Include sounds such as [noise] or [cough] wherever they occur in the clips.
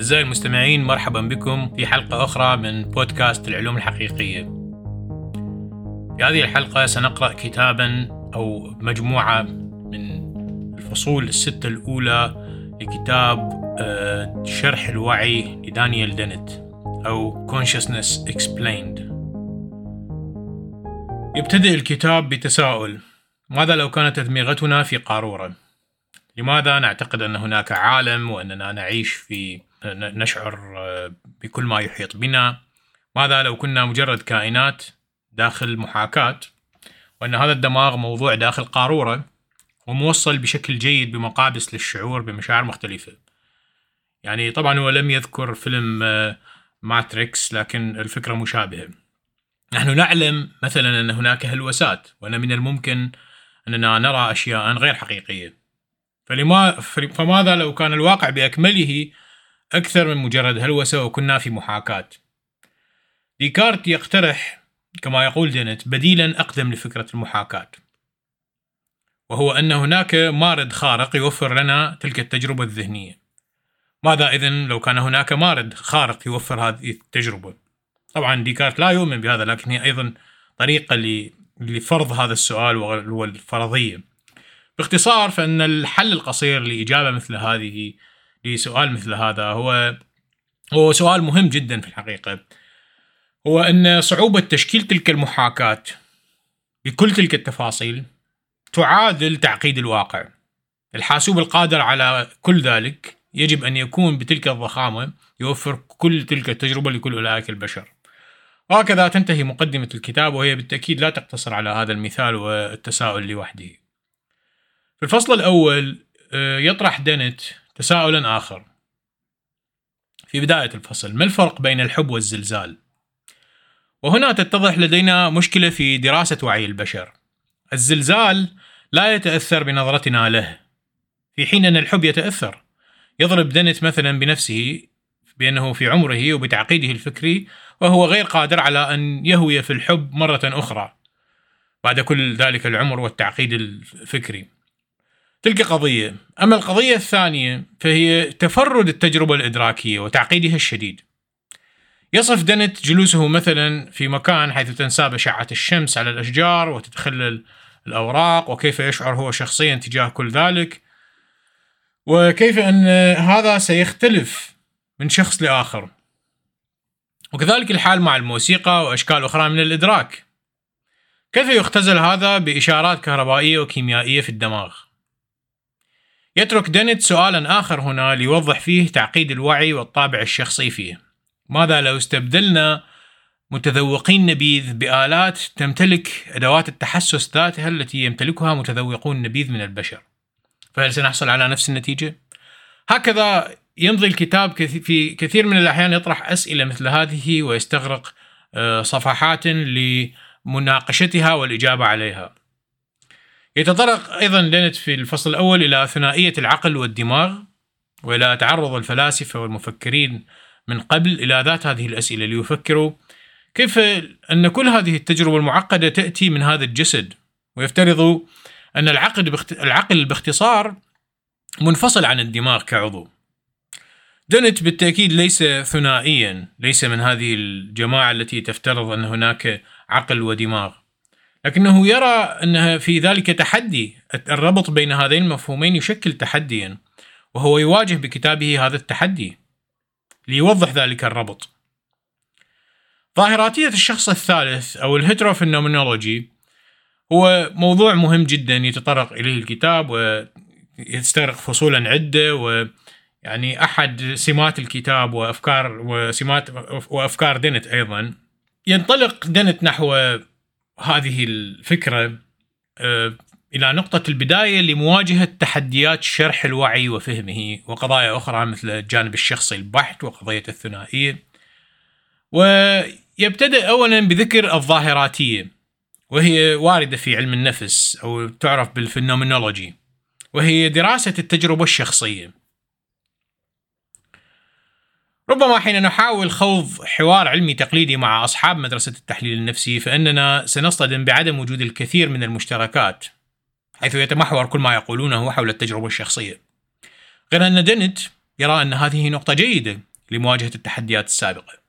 أعزائي المستمعين مرحبا بكم في حلقة أخرى من بودكاست العلوم الحقيقية. في هذه الحلقة سنقرأ كتابا أو مجموعة من الفصول الستة الأولى لكتاب آه، شرح الوعي لدانيال دينت أو Consciousness Explained. يبتدئ الكتاب بتساؤل: ماذا لو كانت أدمغتنا في قارورة؟ لماذا نعتقد أن هناك عالم وأننا نعيش في نشعر آه، بكل ما يحيط بنا. ماذا لو كنا مجرد كائنات داخل محاكاة وأن هذا الدماغ موضوع داخل قارورة وموصل بشكل جيد بمقابس للشعور بمشاعر مختلفة. يعني طبعا هو لم يذكر فيلم ماتريكس آه، لكن الفكرة مشابهة. نحن نعلم مثلا أن هناك هلوسات وأن من الممكن أننا نرى أشياء غير حقيقية. فلما فماذا لو كان الواقع بأكمله أكثر من مجرد هلوسة وكنا في محاكاة. ديكارت يقترح كما يقول دينت بديلا أقدم لفكرة المحاكاة. وهو أن هناك مارد خارق يوفر لنا تلك التجربة الذهنية. ماذا إذن لو كان هناك مارد خارق يوفر هذه التجربة؟ طبعا ديكارت لا يؤمن بهذا لكن هي أيضا طريقة لفرض هذا السؤال والفرضية. باختصار فإن الحل القصير لإجابة مثل هذه لسؤال مثل هذا. هو هو سؤال مهم جدا في الحقيقة. هو أن صعوبة تشكيل تلك المحاكاة بكل تلك التفاصيل تعادل تعقيد الواقع. الحاسوب القادر على كل ذلك يجب أن يكون بتلك الضخامة يوفر كل تلك التجربة لكل أولئك البشر. وهكذا تنتهي مقدمة الكتاب وهي بالتأكيد لا تقتصر على هذا المثال والتساؤل لوحده. في الفصل الأول آه، يطرح دينت تساؤلا آخر. في بداية الفصل ما الفرق بين الحب والزلزال؟ وهنا تتضح لدينا مشكلة في دراسة وعي البشر. الزلزال لا يتأثر بنظرتنا له في حين أن الحب يتأثر. يضرب دنت مثلا بنفسه بأنه في عمره وبتعقيده الفكري وهو غير قادر على أن يهوي في الحب مرة أخرى بعد كل ذلك العمر والتعقيد الفكري. تلك قضية. أما القضية الثانية فهي تفرد التجربة الإدراكية وتعقيدها الشديد. يصف دنت جلوسه مثلا في مكان حيث تنساب أشعة الشمس على الأشجار وتتخلل الأوراق وكيف يشعر هو شخصيا تجاه كل ذلك وكيف أن هذا سيختلف من شخص لآخر. وكذلك الحال مع الموسيقى وأشكال أخرى من الإدراك. كيف يختزل هذا بإشارات كهربائية وكيميائية في الدماغ؟ يترك دينيت سؤالا آخر هنا ليوضح فيه تعقيد الوعي والطابع الشخصي فيه. ماذا لو استبدلنا متذوقين نبيذ بآلات تمتلك أدوات التحسس ذاتها التي يمتلكها متذوقون نبيذ من البشر؟ فهل سنحصل على نفس النتيجة؟ هكذا يمضي الكتاب في كثير من الأحيان يطرح أسئلة مثل هذه ويستغرق آه، صفحات لمناقشتها والإجابة عليها. يتطرق أيضا لينت في الفصل الأول إلى ثنائية العقل والدماغ وإلى تعرض الفلاسفة والمفكرين من قبل إلى ذات هذه الأسئلة ليفكروا كيف أن كل هذه التجربة المعقدة تأتي من هذا الجسد. ويفترضوا أن العقل العقل باختصار منفصل عن الدماغ كعضو. دنت بالتأكيد ليس ثنائيا ليس من هذه الجماعة التي تفترض أن هناك عقل ودماغ. لكنه يرى أن في ذلك تحدي. الربط بين هذين المفهومين يشكل تحديا وهو يواجه بكتابه هذا التحدي ليوضح ذلك الربط. ظاهراتية الشخص الثالث أو ال heterophenomenology هو موضوع مهم جدا يتطرق إليه الكتاب ويستغرق فصولا عدة ويعني أحد سمات الكتاب وأفكار وسمات وأفكار دينت أيضا. ينطلق دينت نحو هذه الفكرة آه، إلى نقطة البداية لمواجهة تحديات شرح الوعي وفهمه وقضايا أخرى مثل الجانب الشخصي البحت وقضية الثنائية. ويبتدئ أولا بذكر الظاهراتية وهي واردة في علم النفس أو تعرف بالفينومينولوجي وهي دراسة التجربة الشخصية. ربما حين نحاول خوض حوار علمي تقليدي مع أصحاب مدرسة التحليل النفسي فإننا سنصطدم بعدم وجود الكثير من المشتركات حيث يتمحور كل ما يقولونه حول التجربة الشخصية غير أن دينت يرى أن هذه نقطة جيدة لمواجهة التحديات السابقة.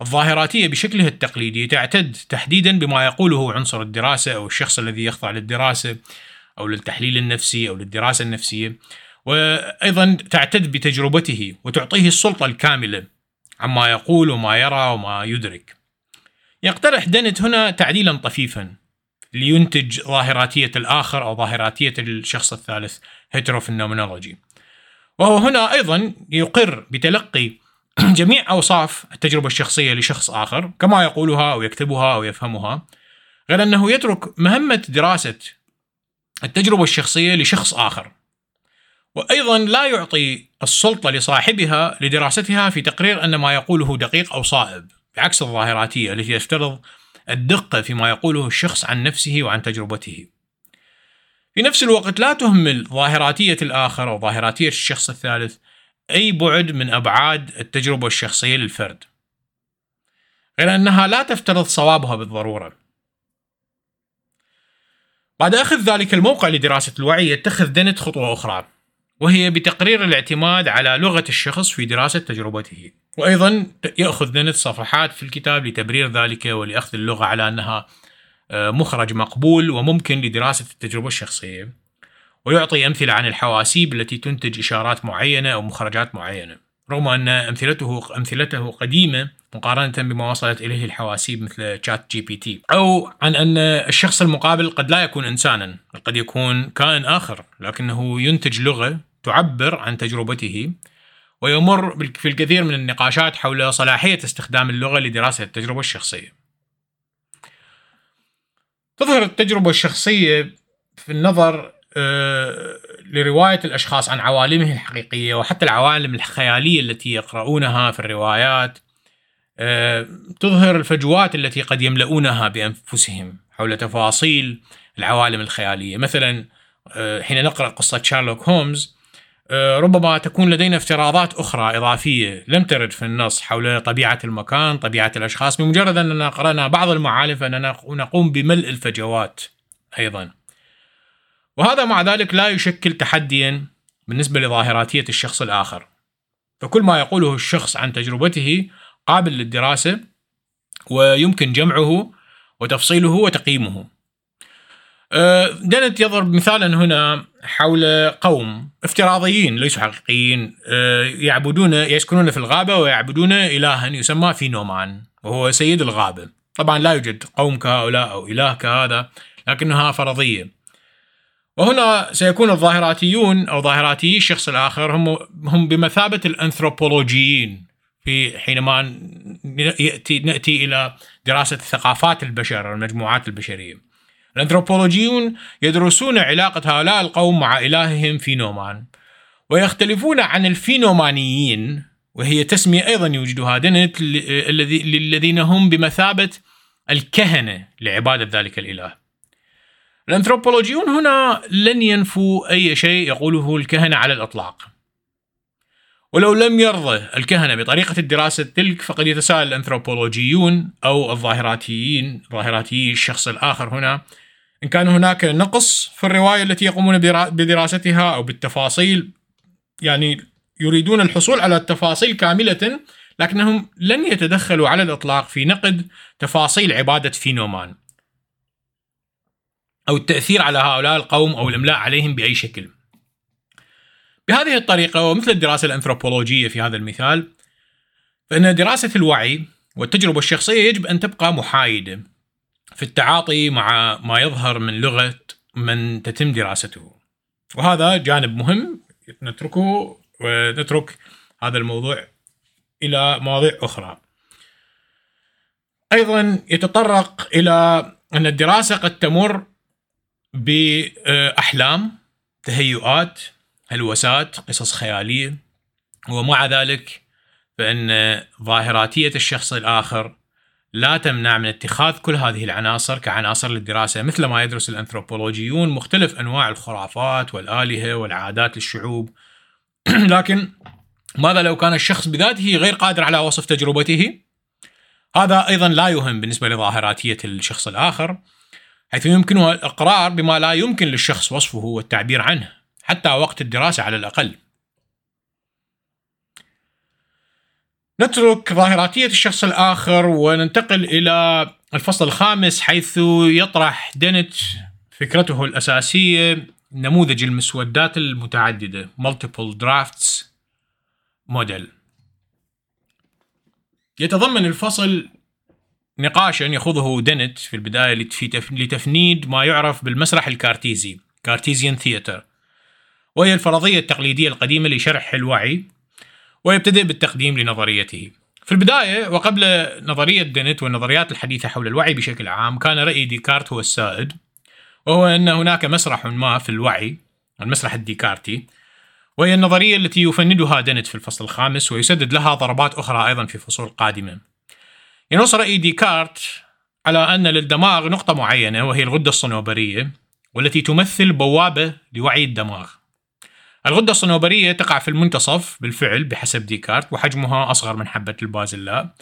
الظاهراتية بشكلها التقليدي تعتد تحديدا بما يقوله عنصر الدراسة أو الشخص الذي يخضع للدراسة أو للتحليل النفسي أو للدراسة النفسية وأيضا تعتد بتجربته وتعطيه السلطة الكاملة عما يقول وما يرى وما يدرك. يقترح دنت هنا تعديلا طفيفا لينتج ظاهراتية الآخر أو ظاهراتية الشخص الثالث هيتروفينومينولوجي وهو هنا أيضا يقر بتلقي [clears throat] جميع أوصاف التجربة الشخصية لشخص آخر كما يقولها أو يكتبها أو يفهمها غير أنه يترك مهمة دراسة التجربة الشخصية لشخص آخر. وأيضا لا يعطي السلطة لصاحبها لدراستها في تقرير أن ما يقوله دقيق أو صائب بعكس الظاهراتية التي تفترض الدقة فيما يقوله الشخص عن نفسه وعن تجربته. في نفس الوقت لا تهمل ظاهراتية الآخر أو ظاهراتية الشخص الثالث أي بعد من أبعاد التجربة الشخصية للفرد. غير أنها لا تفترض صوابها بالضرورة. بعد أخذ ذلك الموقع لدراسة الوعي يتخذ دنت خطوة أخرى. وهي بتقرير الاعتماد على لغة الشخص في دراسة تجربته. وأيضا يأخذ دنت صفحات في الكتاب لتبرير ذلك ولأخذ اللغة على أنها آه، مخرج مقبول وممكن لدراسة التجربة الشخصية. ويعطي أمثلة عن الحواسيب التي تنتج إشارات معينة أو مخرجات معينة. رغم أن أمثلته أمثلته قديمة مقارنة بما وصلت إليه الحواسيب مثل ChatGPT أو عن أن الشخص المقابل قد لا يكون إنسانا قد يكون كائن آخر لكنه ينتج لغة تعبر عن تجربته ويمر في الكثير من النقاشات حول صلاحية استخدام اللغة لدراسة التجربة الشخصية. تظهر التجربة الشخصية في النظر آه، لرواية الأشخاص عن عوالمه الحقيقية وحتى العوالم الخيالية التي يقرؤونها في الروايات. تظهر الفجوات التي قد يملؤونها بأنفسهم حول تفاصيل العوالم الخيالية. مثلا آه، حين نقرأ قصة شارلوك هومز ربما تكون لدينا افتراضات أخرى إضافية لم ترد في النص حول طبيعة المكان طبيعة الأشخاص بمجرد أننا قرأنا بعض المعالم فإننا نقوم بملء الفجوات أيضا. وهذا مع ذلك لا يشكل تحديا بالنسبة لظاهراتية الشخص الآخر. فكل ما يقوله الشخص عن تجربته قابل للدراسة ويمكن جمعه وتفصيله وتقييمه. أه، دنت يضرب مثالا هنا حول قوم افتراضيين ليسوا حقيقيين. أه، يعبدون يسكنون في الغابة ويعبدون إلها يسمى فينومان وهو سيد الغابة. طبعا لا يوجد قوم كهؤلاء أو إله كهذا لكنها فرضية. وهنا سيكون الظاهراتيون أو ظاهراتي الشخص الآخر هم هم بمثابة الأنثروبولوجيين. في حينما ياتي نأتي إلى دراسة ثقافات البشر المجموعات البشرية. الأنثروبولوجيون يدرسون علاقة هؤلاء القوم مع إلههم فينومان ويختلفون عن الفينومانيين وهي تسمية أيضا يوجدها دنت الذين هم بمثابة الكهنة لعبادة ذلك الإله. الأنثروبولوجيون هنا لن ينفوا أي شيء يقوله الكهنة على الإطلاق ولو لم يرضى الكهنة بطريقة الدراسة تلك فقد يتساءل الأنثروبولوجيون أو الظاهراتيين ظاهراتي الشخص الآخر هنا. إن كان هناك نقص في الرواية التي يقومون بدراستها أو بالتفاصيل يعني يريدون الحصول على التفاصيل كاملة لكنهم لن يتدخلوا على الإطلاق في نقد تفاصيل عبادة فينومان. أو التأثير على هؤلاء القوم أو الإملاء عليهم بأي شكل. بهذه الطريقة ومثل الدراسة الأنثروبولوجية في هذا المثال فإن دراسة الوعي والتجربة الشخصية يجب أن تبقى محايدة في التعاطي مع ما يظهر من لغة من تتم دراسته. وهذا جانب مهم نتركه ونترك هذا الموضوع إلى مواضيع أخرى. أيضا يتطرق إلى أن الدراسة قد تمر بأحلام تهيؤات هلوسات قصص خيالية. ومع ذلك فإن ظاهراتية الشخص الآخر لا تمنع من اتخاذ كل هذه العناصر كعناصر للدراسة مثل ما يدرس الأنثروبولوجيون مختلف أنواع الخرافات والآلهة والعادات للشعوب. [clears throat] لكن ماذا لو كان الشخص بذاته غير قادر على وصف تجربته؟ هذا أيضا لا يهم بالنسبة لظاهراتية الشخص الآخر حيث يمكنه الإقرار بما لا يمكن للشخص وصفه والتعبير عنه. حتى وقت الدراسة على الأقل. نترك ظاهراتية الشخص الآخر وننتقل إلى الفصل الخامس حيث يطرح دينت فكرته الأساسية نموذج المسودات المتعددة Multiple Drafts Model. يتضمن الفصل نقاشا يخوضه دينت في البداية لتفنيد ما يعرف بالمسرح الكارتيزي Cartesian Theater وهي الفرضية التقليدية القديمة لشرح الوعي ويبتدئ بالتقديم لنظريته. في البداية وقبل نظرية دينت والنظريات الحديثة حول الوعي بشكل عام كان رأي ديكارت هو السائد وهو أن هناك مسرح ما في الوعي المسرح الديكارتي وهي النظرية التي يفندها دينت في الفصل الخامس ويسدد لها ضربات أخرى أيضا في فصول قادمة. ينص رأي ديكارت على أن للدماغ نقطة معينة وهي الغدة الصنوبرية والتي تمثل بوابة لوعي الدماغ. الغدة الصنوبرية تقع في المنتصف بالفعل بحسب ديكارت وحجمها أصغر من حبة البازلاء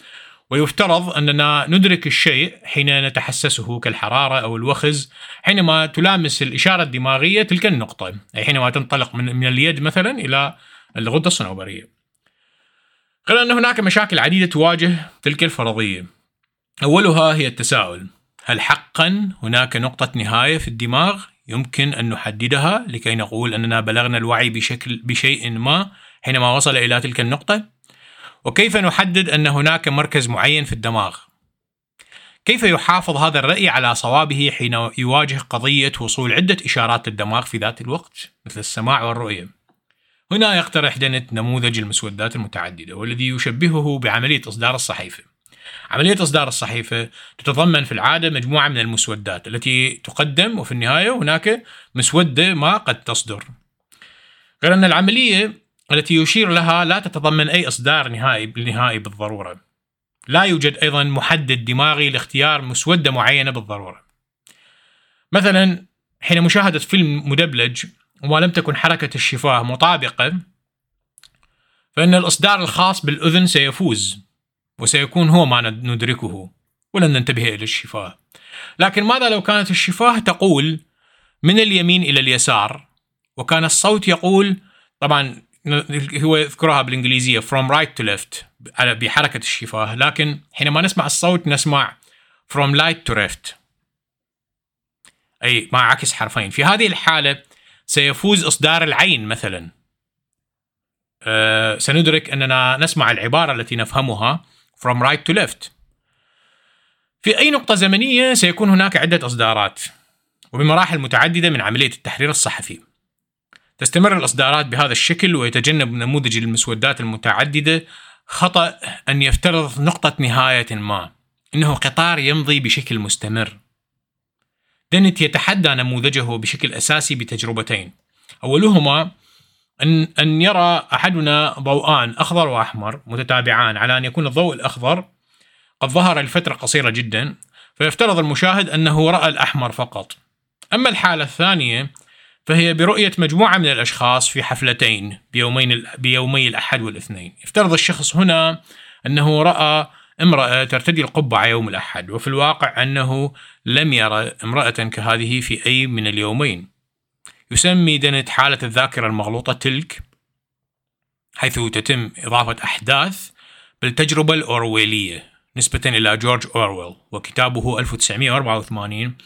ويفترض أننا ندرك الشيء حين نتحسسه كالحرارة أو الوخز حينما تلامس الإشارة الدماغية تلك النقطة أي حينما تنطلق من, من اليد مثلا إلى الغدة الصنوبرية. غير أن هناك مشاكل عديدة تواجه تلك الفرضية. أولها هي التساؤل هل حقا هناك نقطة نهاية في الدماغ؟ يمكن أن نحددها لكي نقول أننا بلغنا الوعي بشكل بشيء ما حينما وصل إلى تلك النقطة؟ وكيف نحدد أن هناك مركز معين في الدماغ؟ كيف يحافظ هذا الرأي على صوابه حين يواجه قضية وصول عدة إشارات للدماغ في ذات الوقت مثل السماع والرؤية؟ هنا يقترح دنت نموذج المسودات المتعددة والذي يشبهه بعملية إصدار الصحيفة عملية إصدار الصحيفة تتضمن في العادة مجموعة من المسودات التي تقدم وفي النهاية هناك مسودة ما قد تصدر. غير أن العملية التي يشير لها لا تتضمن أي إصدار نهائي نهائي بالضرورة. لا يوجد أيضا محدد دماغي لاختيار مسودة معينة بالضرورة. مثلا حين مشاهدة فيلم مدبلج وما لم تكن حركة الشفاه مطابقة فإن الإصدار الخاص بالأذن سيفوز. وسيكون هو ما ندركه ولن ننتبه إلى الشفاه. لكن ماذا لو كانت الشفاه تقول من اليمين إلى اليسار؟ وكان الصوت يقول طبعا هو يذكرها بالإنجليزية from right to left بحركة الشفاه. لكن حينما نسمع الصوت نسمع from light to left. أي مع عكس حرفين. في هذه الحالة سيفوز إصدار العين مثلا. أه سندرك أننا نسمع العبارة التي نفهمها. From right to left. في أي نقطة زمنية سيكون هناك عدة إصدارات وبمراحل متعددة من عملية التحرير الصحفي. تستمر الإصدارات بهذا الشكل ويتجنب نموذج المسودات المتعددة خطأ أن يفترض نقطة نهاية ما إنه قطار يمضي بشكل مستمر. دنت يتحدى نموذجه بشكل أساسي بتجربتين. أولهما أن أن يرى أحدنا ضوءان أخضر وأحمر متتابعان على أن يكون الضوء الأخضر. قد ظهر لفترة قصيرة جدا فيفترض المشاهد أنه رأى الأحمر فقط. أما الحالة الثانية فهي برؤية مجموعة من الأشخاص في حفلتين بيومين بيومي الأحد والاثنين. يفترض الشخص هنا أنه رأى امرأة ترتدي القبعة يوم الأحد وفي الواقع أنه لم يرى امرأة كهذه في أي من اليومين. يسمي دنت حالة الذاكرة المغلوطة تلك حيث تتم إضافة أحداث بالتجربة الأورويلية نسبة إلى جورج أورويل وكتابه 1984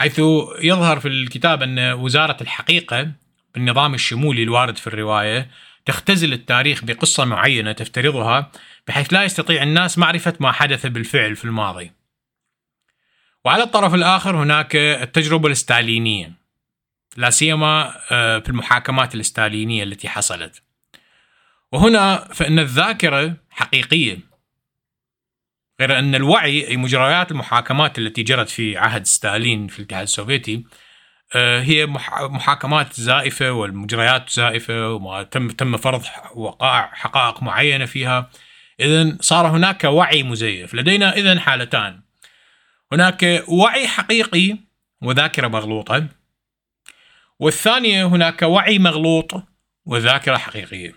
حيث يظهر في الكتاب أن وزارة الحقيقة بالنظام الشمولي الوارد في الرواية تختزل التاريخ بقصة معينة تفترضها بحيث لا يستطيع الناس معرفة ما حدث بالفعل في الماضي. وعلى الطرف الآخر هناك التجربة الستالينية لا سيما آه، في المحاكمات الستالينية التي حصلت. وهنا فإن الذاكرة حقيقية غير أن الوعي أي مجريات المحاكمات التي جرت في عهد ستالين في الاتحاد السوفيتي آه، هي محاكمات زائفة والمجريات زائفة وما تم تم فرض وقائع حقائق معينة فيها. إذا صار هناك وعي مزيف. لدينا إذا حالتان. هناك وعي حقيقي وذاكرة مغلوطة. والثانية هناك وعي مغلوط وذاكرة حقيقية.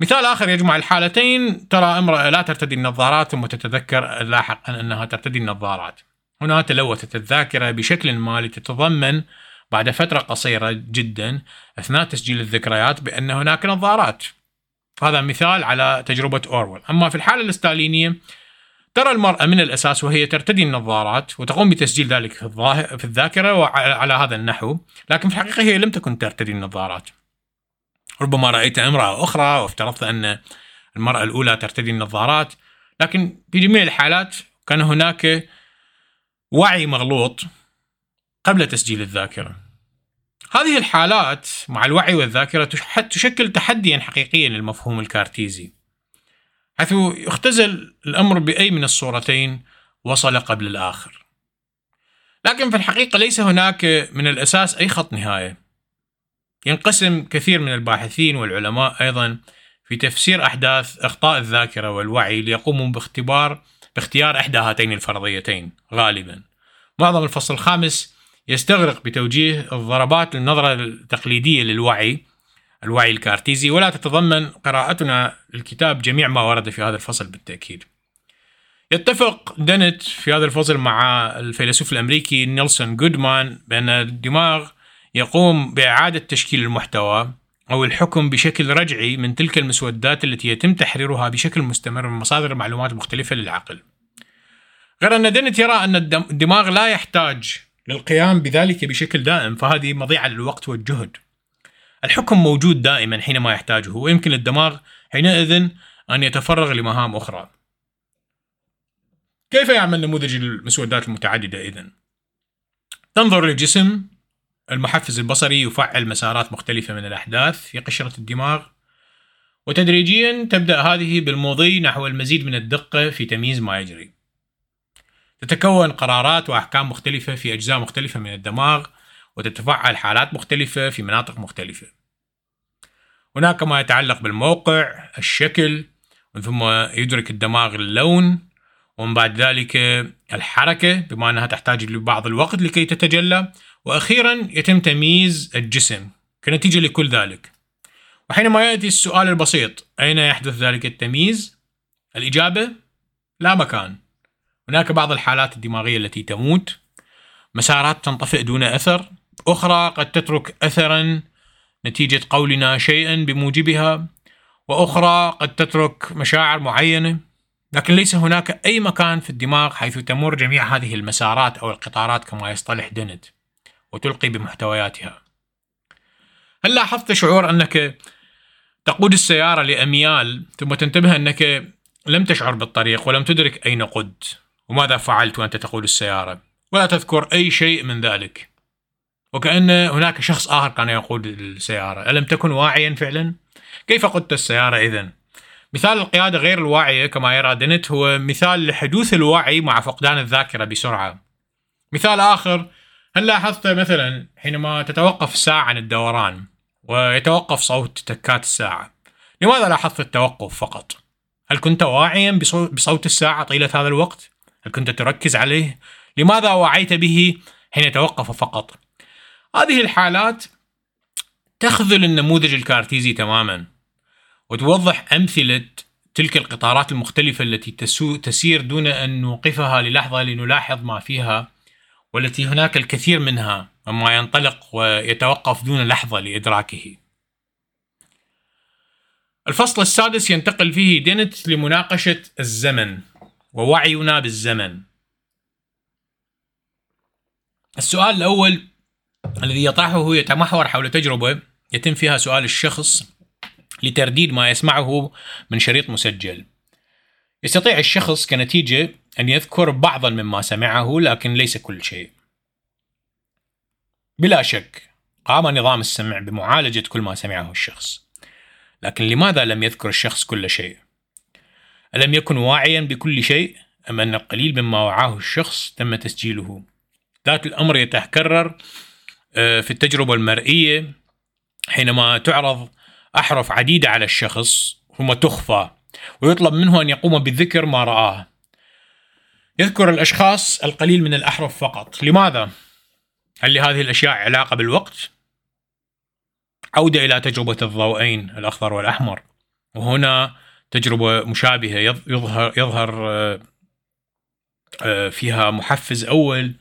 مثال آخر يجمع الحالتين ترى امرأة لا ترتدي النظارات ثم تتذكر لاحقا أنها ترتدي النظارات. هنا تلوثت الذاكرة بشكل ما لتتضمن بعد فترة قصيرة جدا أثناء تسجيل الذكريات بأن هناك نظارات. هذا مثال على تجربة أورويل. أما في الحالة الستالينية ترى المرأة من الأساس وهي ترتدي النظارات وتقوم بتسجيل ذلك في, الظاهر في الذاكرة وعلى هذا النحو لكن في الحقيقة هي لم تكن ترتدي النظارات. ربما رأيت امرأة أخرى وافترضت أن المرأة الأولى ترتدي النظارات لكن في جميع الحالات كان هناك وعي مغلوط قبل تسجيل الذاكرة. هذه الحالات مع الوعي والذاكرة تشكل تحديا حقيقيا للمفهوم الكارتيزي. حيث يختزل الأمر بأي من الصورتين وصل قبل الآخر. لكن في الحقيقة ليس هناك من الأساس أي خط نهاية. ينقسم كثير من الباحثين والعلماء أيضا في تفسير أحداث أخطاء الذاكرة والوعي ليقوموا باختبار باختيار إحدى هاتين الفرضيتين غالبا. معظم الفصل الخامس يستغرق بتوجيه الضربات للنظرة التقليدية للوعي الوعي الكارتيزي ولا تتضمن قراءتنا الكتاب جميع ما ورد في هذا الفصل بالتأكيد. يتفق دنت في هذا الفصل مع الفيلسوف الأمريكي نيلسون جودمان بأن الدماغ يقوم بإعادة تشكيل المحتوى أو الحكم بشكل رجعي من تلك المسودات التي يتم تحريرها بشكل مستمر من مصادر معلومات مختلفة للعقل. غير أن دنت يرى أن الدماغ لا يحتاج للقيام بذلك بشكل دائم فهذه مضيعة للوقت والجهد. الحكم موجود دائما حينما يحتاجه ويمكن للدماغ حينئذ أن يتفرغ لمهام أخرى كيف يعمل نموذج المسودات المتعددة إذن؟ تنظر للجسم المحفز البصري يفعل مسارات مختلفة من الأحداث في قشرة الدماغ وتدريجيا تبدأ هذه بالمضي نحو المزيد من الدقة في تمييز ما يجري تتكون قرارات وأحكام مختلفة في أجزاء مختلفة من الدماغ وتتفعل حالات مختلفة في مناطق مختلفة. هناك ما يتعلق بالموقع الشكل ثم يدرك الدماغ اللون ومن بعد ذلك الحركة بما أنها تحتاج لبعض الوقت لكي تتجلى. وأخيرا يتم تمييز الجسم كنتيجة لكل ذلك. وحينما يأتي السؤال البسيط أين يحدث ذلك التمييز؟ الإجابة لا مكان. هناك بعض الحالات الدماغية التي تموت. مسارات تنطفئ دون أثر. أخرى قد تترك أثرا نتيجة قولنا شيئا بموجبها وأخرى قد تترك مشاعر معينة. لكن ليس هناك أي مكان في الدماغ حيث تمر جميع هذه المسارات أو القطارات كما يصطلح دينت وتلقي بمحتوياتها. هل لاحظت شعور أنك تقود السيارة لأميال ثم تنتبه أنك لم تشعر بالطريق ولم تدرك أين قدت وماذا فعلت وأنت تقود السيارة؟ ولا تذكر أي شيء من ذلك. وكأن هناك شخص آخر كان يقود السيارة ألم تكن واعيا فعلا؟ كيف قدت السيارة إذن؟ مثال القيادة غير الواعية كما يرى دينت هو مثال لحدوث الوعي مع فقدان الذاكرة بسرعة مثال آخر هل لاحظت مثلا حينما تتوقف الساعة عن الدوران ويتوقف صوت تكات الساعة لماذا لاحظت التوقف فقط؟ هل كنت واعيا بصوت الساعة طيلة هذا الوقت؟ هل كنت تركز عليه؟ لماذا وعيت به حين يتوقف فقط؟ هذه الحالات تخذل النموذج الكارتيزي تماما وتوضح أمثلة تلك القطارات المختلفة التي تسير دون أن نوقفها للحظة لنلاحظ ما فيها والتي هناك الكثير منها وما ينطلق ويتوقف دون لحظة لإدراكه. الفصل السادس ينتقل فيه دينت لمناقشة الزمن ووعينا بالزمن. السؤال الأول الذي يطرحه يتمحور حول تجربة يتم فيها سؤال الشخص لترديد ما يسمعه من شريط مسجل يستطيع الشخص كنتيجة أن يذكر بعضا مما سمعه لكن ليس كل شيء بلا شك قام نظام السمع بمعالجة كل ما سمعه الشخص لكن لماذا لم يذكر الشخص كل شيء؟ ألم يكن واعيا بكل شيء أم أن القليل مما وعاه الشخص تم تسجيله؟ ذات الأمر يتكرر في التجربة المرئية حينما تعرض أحرف عديدة على الشخص ثم تخفى ويطلب منه أن يقوم بذكر ما رآه يذكر الأشخاص القليل من الأحرف فقط لماذا؟ هل لهذه الأشياء علاقة بالوقت؟ عودة إلى تجربة الضوئين الأخضر والأحمر وهنا تجربة مشابهة يظهر يظهر آه، آه، فيها محفز أول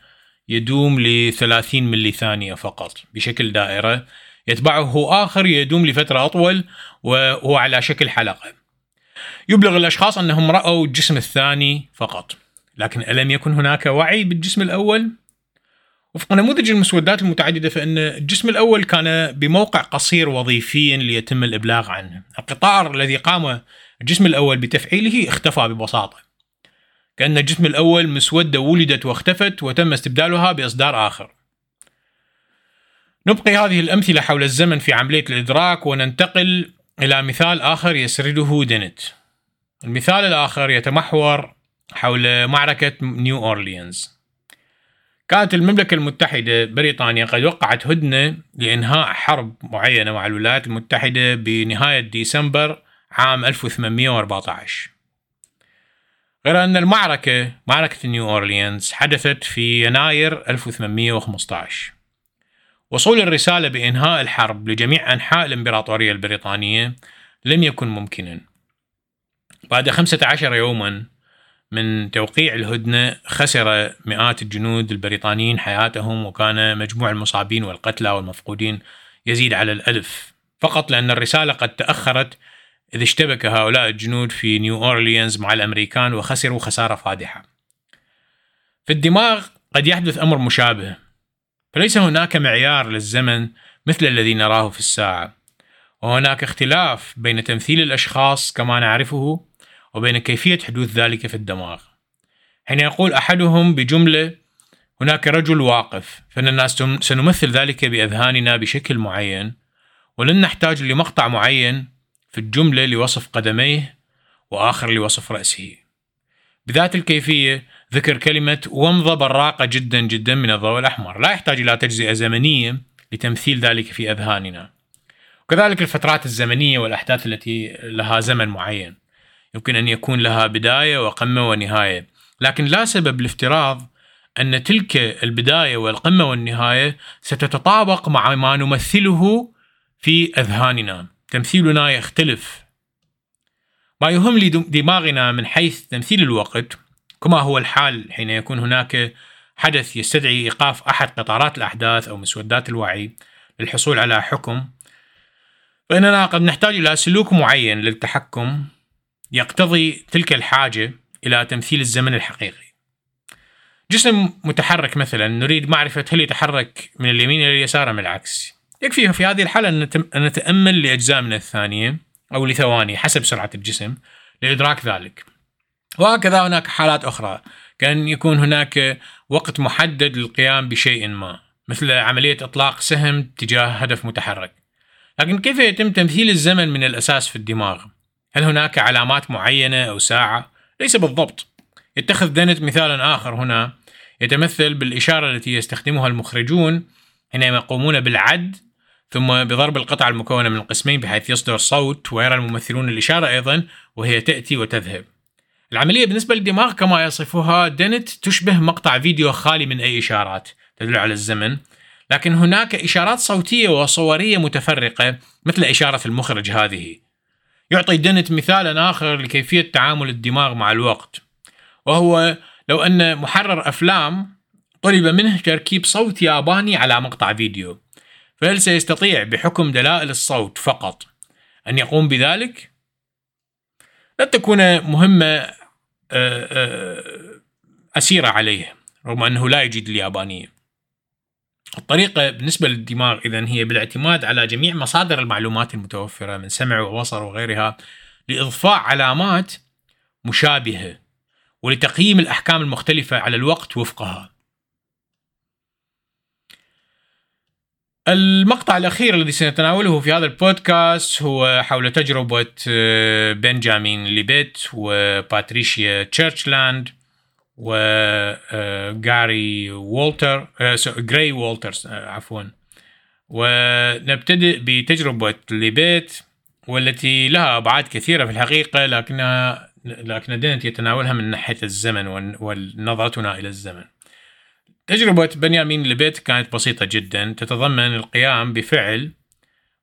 يدوم ل 30 ملي ثانية فقط بشكل دائرة. يتبعه آخر يدوم لفترة أطول وهو على شكل حلقة. يبلغ الأشخاص أنهم رأوا الجسم الثاني فقط لكن ألم يكن هناك وعي بالجسم الأول؟ وفق نموذج المسودات المتعددة فإن الجسم الأول كان بموقع قصير وظيفيا ليتم الإبلاغ عنه. القطار الذي قام الجسم الأول بتفعيله اختفى ببساطة. كأن الجسم الأول مسودة ولدت واختفت وتم استبدالها بإصدار آخر. نبقي هذه الأمثلة حول الزمن في عملية الإدراك وننتقل إلى مثال آخر يسرده دينت المثال الآخر يتمحور حول معركة نيو أورليانز. كانت المملكة المتحدة بريطانيا قد وقعت هدنة لإنهاء حرب معينة مع الولايات المتحدة بنهاية ديسمبر عام 1814 غير أن المعركة معركة نيو أورليانز حدثت في يناير 1815 وصول الرسالة بإنهاء الحرب لجميع أنحاء الإمبراطورية البريطانية لم يكن ممكنا. بعد 15 يوما من توقيع الهدنة خسر مئات الجنود البريطانيين حياتهم وكان مجموع المصابين والقتلى والمفقودين يزيد على الألف. فقط لأن الرسالة قد تأخرت إذ اشتبك هؤلاء الجنود في نيو أورليانز مع الأمريكان وخسروا خسارة فادحة في الدماغ قد يحدث أمر مشابه فليس هناك معيار للزمن مثل الذي نراه في الساعة. وهناك اختلاف بين تمثيل الأشخاص كما نعرفه وبين كيفية حدوث ذلك في الدماغ. حين يقول أحدهم بجملة هناك رجل واقف فإننا سنمثل ذلك بأذهاننا بشكل معين ولن نحتاج لمقطع معين في الجملة لوصف قدميه وآخر لوصف رأسه. بذات الكيفية ذكر كلمة ومضة براقة جدا جدا من الضوء الأحمر لا يحتاج إلى تجزئة زمنية لتمثيل ذلك في أذهاننا. وكذلك الفترات الزمنية والأحداث التي لها زمن معين. يمكن أن يكون لها بداية وقمة ونهاية. لكن لا سبب لافتراض أن تلك البداية والقمة والنهاية ستتطابق مع ما نمثله في أذهاننا. تمثيلنا يختلف. ما يهم لدماغنا من حيث تمثيل الوقت كما هو الحال حين يكون هناك حدث يستدعي إيقاف أحد قطارات الأحداث أو مسودات الوعي للحصول على حكم. فإننا قد نحتاج إلى سلوك معين للتحكم. يقتضي تلك الحاجة إلى تمثيل الزمن الحقيقي. جسم متحرك مثلا نريد معرفة هل يتحرك من اليمين إلى اليسار أم العكس. يكفي في هذه الحالة أن نتأمل لأجزاء من الثانية أو لثواني حسب سرعة الجسم لإدراك ذلك. وهكذا هناك حالات أخرى. كأن يكون هناك وقت محدد للقيام بشيء ما مثل عملية إطلاق سهم تجاه هدف متحرك. لكن كيف يتم تمثيل الزمن من الأساس في الدماغ؟ هل هناك علامات معينة أو ساعة؟ ليس بالضبط. يتخذ دينت مثالا آخر هنا. يتمثل بالإشارة التي يستخدمها المخرجون حينما يقومون بالعد ثم بضرب القطع المكونة من القسمين بحيث يصدر صوت ويرى الممثلون الإشارة أيضا وهي تأتي وتذهب. العملية بالنسبة للدماغ كما يصفها دينت تشبه مقطع فيديو خالي من أي إشارات تدل على الزمن. لكن هناك إشارات صوتية وصورية متفرقة مثل إشارة المخرج هذه. يعطي دينت مثالا آخر لكيفية تعامل الدماغ مع الوقت. وهو لو أن محرر أفلام طلب منه تركيب صوت ياباني على مقطع فيديو. فهل سيستطيع بحكم دلائل الصوت فقط أن يقوم بذلك؟ لن تكون مهمة آه، آه، أسيرة عليه رغم أنه لا يجيد اليابانية الطريقة بالنسبة للدماغ إذا هي بالاعتماد على جميع مصادر المعلومات المتوفرة من سمع وبصر وغيرها لإضفاء علامات مشابهة ولتقييم الأحكام المختلفة على الوقت وفقها المقطع الأخير الذي سنتناوله في هذا البودكاست هو حول تجربة آه، بنجامين ليبيت وباتريشيا تشيرشلاند وجاري وولتر جراي وولترز عفوا. ونبتدئ بتجربة ليبيت والتي لها أبعاد كثيرة في الحقيقة لكنها لكن دينت يتناولها من ناحية الزمن ونظرتنا إلى الزمن. تجربة بنيامين لبيت كانت بسيطة جدا. تتضمن القيام بفعل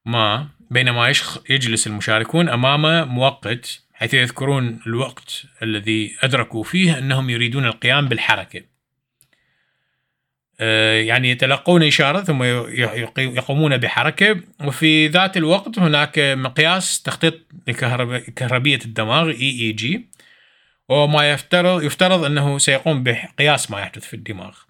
ما بينما يجلس المشاركون أمام مؤقت حيث يذكرون الوقت الذي أدركوا فيه أنهم يريدون القيام بالحركة. آه، يعني يتلقون إشارة ثم يقومون بحركة. وفي ذات الوقت هناك مقياس تخطيط كهربية الدماغ EEG وما يفترض يفترض أنه سيقوم بقياس ما يحدث في الدماغ.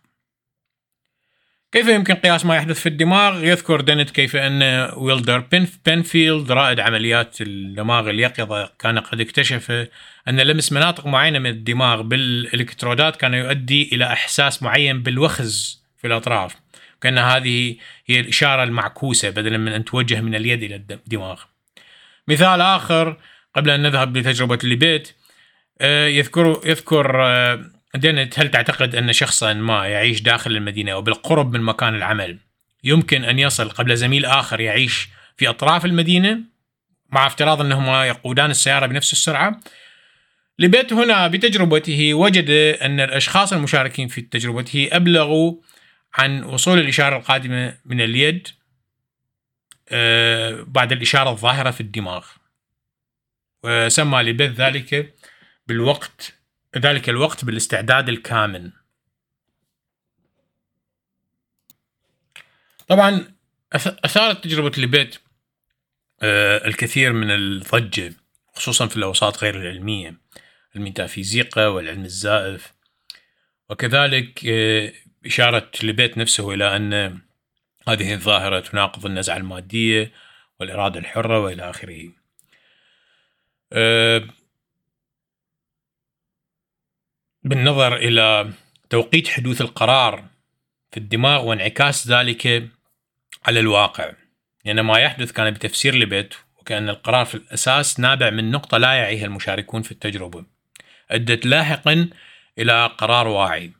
كيف يمكن قياس ما يحدث في الدماغ؟ يذكر دينت كيف أن ويلدر بنفيلد رائد عمليات الدماغ اليقظة كان قد اكتشف أن لمس مناطق معينة من الدماغ بالإلكترودات كان يؤدي إلى إحساس معين بالوخز في الأطراف كأن هذه هي الإشارة المعكوسة بدلا من أن توجه من اليد إلى الدماغ مثال آخر قبل أن نذهب لتجربة ليبيت آه، يذكر يذكر دينت هل تعتقد أن شخصا ما يعيش داخل المدينة أو بالقرب من مكان العمل يمكن أن يصل قبل زميل آخر يعيش في أطراف المدينة؟ مع افتراض أنهما يقودان السيارة بنفس السرعة. لبيت هنا بتجربته وجد أن الأشخاص المشاركين في تجربته أبلغوا عن وصول الإشارة القادمة من اليد آه، بعد الإشارة الظاهرة في الدماغ. وسمى لبيت ذلك بالوقت ذلك الوقت بالاستعداد الكامل. طبعا أثارت تجربة لبيت آه، الكثير من الضجة خصوصا في الأوساط غير العلمية الميتافيزيقا والعلم الزائف. وكذلك آه، إشارة لبيت نفسه إلى أن هذه الظاهرة تناقض النزعة المادية والإرادة الحرة وإلى آخره. بالنظر إلى توقيت حدوث القرار في الدماغ وانعكاس ذلك على الواقع. لأن ما يحدث كان بتفسير لبيت وكأن القرار في الأساس نابع من نقطة لا يعيها المشاركون في التجربة. أدت لاحقا إلى قرار واعي.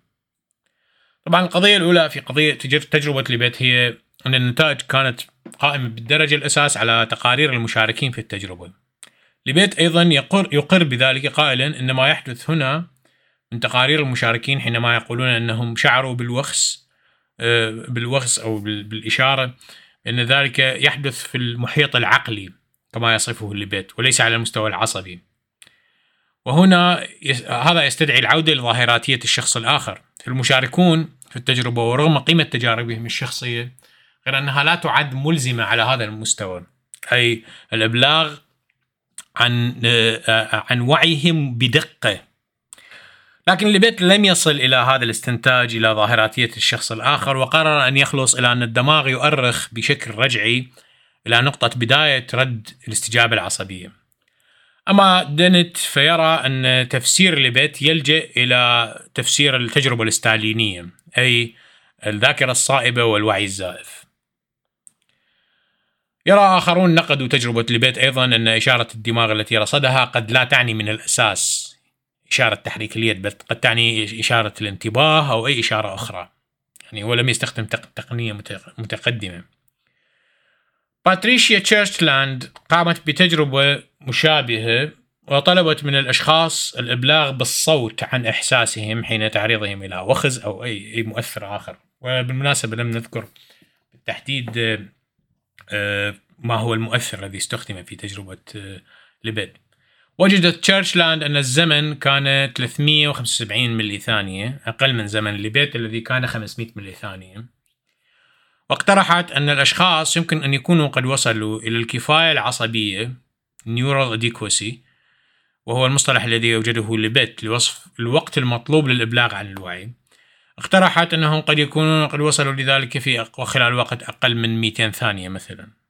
طبعا القضية الأولى في قضية تجربة لبيت هي أن النتائج كانت قائمة بالدرجة الأساس على تقارير المشاركين في التجربة. لبيت أيضا يقر, يقر بذلك قائلا أن ما يحدث هنا من تقارير المشاركين حينما يقولون أنهم شعروا بالوخس آه، بالوخس أو بالإشارة أن ذلك يحدث في المحيط العقلي كما يصفه الليبيت وليس على المستوى العصبي. وهنا هذا يستدعي العودة لظاهراتية الشخص الآخر. المشاركون في التجربة ورغم قيمة تجاربهم الشخصية غير أنها لا تعد ملزمة على هذا المستوى. أي الإبلاغ عن آه، عن وعيهم بدقة. لكن لبيت لم يصل إلى هذا الاستنتاج إلى ظاهراتية الشخص الآخر وقرر أن يخلص إلى أن الدماغ يؤرخ بشكل رجعي إلى نقطة بداية رد الاستجابة العصبية. أما دينت فيرى أن تفسير لبيت يلجأ إلى تفسير التجربة الستالينية أي الذاكرة الصائبة والوعي الزائف. يرى آخرون نقدوا تجربة لبيت أيضا أن إشارة الدماغ التي رصدها قد لا تعني من الأساس. إشارة تحريك اليد بل قد تعني إشارة الانتباه أو أي إشارة أخرى. يعني هو لم يستخدم تقنية متقدمة. باتريشيا تشيرشلاند قامت بتجربة مشابهة وطلبت من الأشخاص الإبلاغ بالصوت عن إحساسهم حين تعريضهم إلى وخز أو أي مؤثر آخر. وبالمناسبة لم نذكر بالتحديد آه، ما هو المؤثر الذي استخدم في تجربة آه، ليبيد وجدت تشيرشلاند أن الزمن كان 375 ملي ثانية أقل من زمن ليبيت الذي كان 500 ملي ثانية. واقترحت أن الأشخاص يمكن أن يكونوا قد وصلوا إلى الكفاية العصبية neural adequacy وهو المصطلح الذي يوجده لبيت لوصف الوقت المطلوب للإبلاغ عن الوعي. اقترحت أنهم قد يكونون قد وصلوا لذلك في خلال وقت أقل من 200 ثانية مثلا.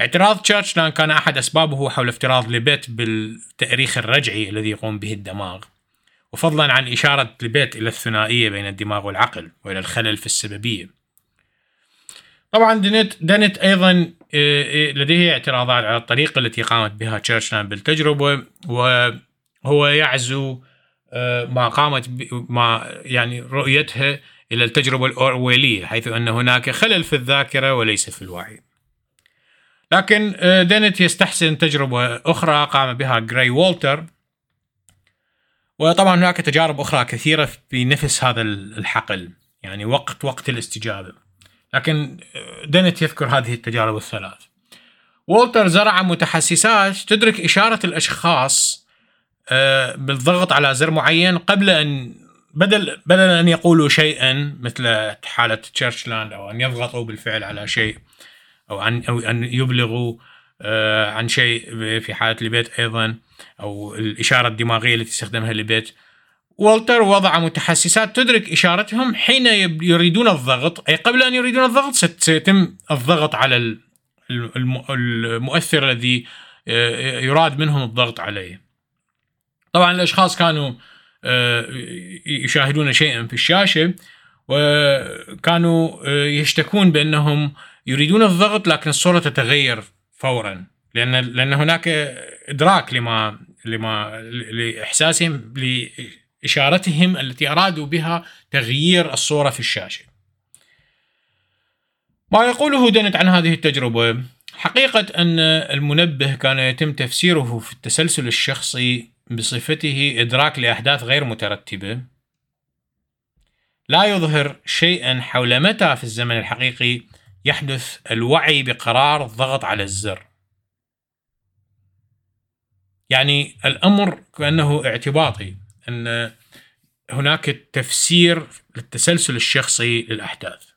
اعتراض تشرشلان كان أحد أسبابه حول افتراض ليبيت بالتأريخ الرجعي الذي يقوم به الدماغ وفضلا عن إشارة ليبيت إلى الثنائية بين الدماغ والعقل وإلى الخلل في السببية. طبعا دنت, دنت أيضا آه، آه، لديه اعتراضات على الطريقة التي قامت بها تشرشلان بالتجربة وهو يعزو آه، ما قامت ما يعني رؤيتها إلى التجربة الأورويلية حيث أن هناك خلل في الذاكرة وليس في الوعي. لكن آه، دينت يستحسن تجربة أخرى قام بها جراي وولتر وطبعا هناك تجارب أخرى كثيرة في نفس هذا الحقل يعني وقت وقت الاستجابة. لكن آه، دينت يذكر هذه التجارب الثلاث. وولتر زرع متحسسات تدرك إشارة الأشخاص آه، بالضغط على زر معين قبل أن بدل بدل أن يقولوا شيئا مثل حالة تشرشلاند أو أن يضغطوا بالفعل على شيء. أو ان أو أن يبلغوا آه، عن شيء في حالة لبيت أيضا أو الإشارة الدماغية التي استخدمها لبيت والتر وضع متحسسات تدرك إشارتهم حين يريدون الضغط أي قبل أن يريدون الضغط سيتم الضغط على المؤثر الذي آه، يراد منهم الضغط عليه. طبعا الأشخاص كانوا آه، يشاهدون شيئا في الشاشة وكانوا يشتكون بأنهم يريدون الضغط لكن الصورة تتغير فورا. لأن لأن هناك إدراك لما لما لإحساسهم لإشارتهم التي أرادوا بها تغيير الصورة في الشاشة. ما يقوله دنت عن هذه التجربة؟ حقيقة أن المنبه كان يتم تفسيره في التسلسل الشخصي بصفته إدراك لأحداث غير مترتبة. لا يظهر شيئا حول متى في الزمن الحقيقي يحدث الوعي بقرار الضغط على الزر. يعني الأمر كأنه اعتباطي أن هناك تفسير للتسلسل الشخصي للأحداث.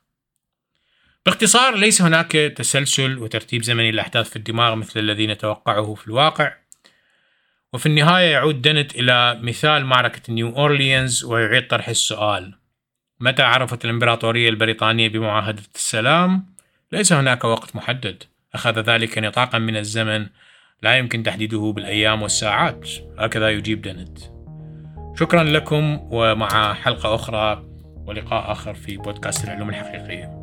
باختصار ليس هناك تسلسل وترتيب زمني للأحداث في الدماغ مثل الذي نتوقعه في الواقع. وفي النهاية يعود دنت إلى مثال معركة نيو أورليانز ويعيد طرح السؤال. متى عرفت الإمبراطورية البريطانية بمعاهدة السلام؟ ليس هناك وقت محدد. أخذ ذلك نطاقا من الزمن لا يمكن تحديده بالأيام والساعات. هكذا يجيب دنت شكرا لكم ومع حلقة أخرى ولقاء آخر في بودكاست العلوم الحقيقية.